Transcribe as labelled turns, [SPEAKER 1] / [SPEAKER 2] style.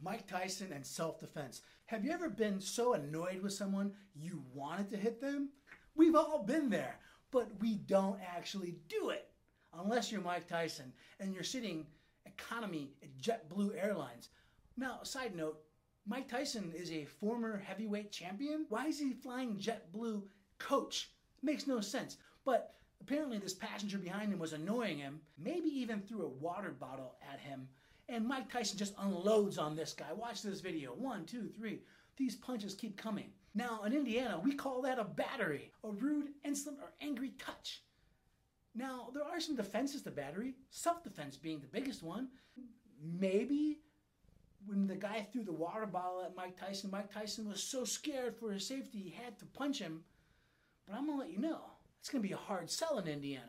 [SPEAKER 1] Mike Tyson and self defense. Have you ever been so annoyed with someone you wanted to hit them? We've all been there, but we don't actually do it. Unless you're Mike Tyson and you're sitting economy at JetBlue Airlines. Now, side note, Mike Tyson is a former heavyweight champion. Why is he flying JetBlue coach? makes no sense. But apparently, this passenger behind him was annoying him, maybe even threw a water bottle at him and Mike Tyson just unloads on this guy. Watch this video. One, two, three. These punches keep coming. Now, in Indiana, we call that a battery, a rude, insolent, or angry touch. Now, there are some defenses to battery, self defense being the biggest one. Maybe when the guy threw the water bottle at Mike Tyson, Mike Tyson was so scared for his safety he had to punch him. But I'm going to let you know, it's going to be a hard sell in Indiana.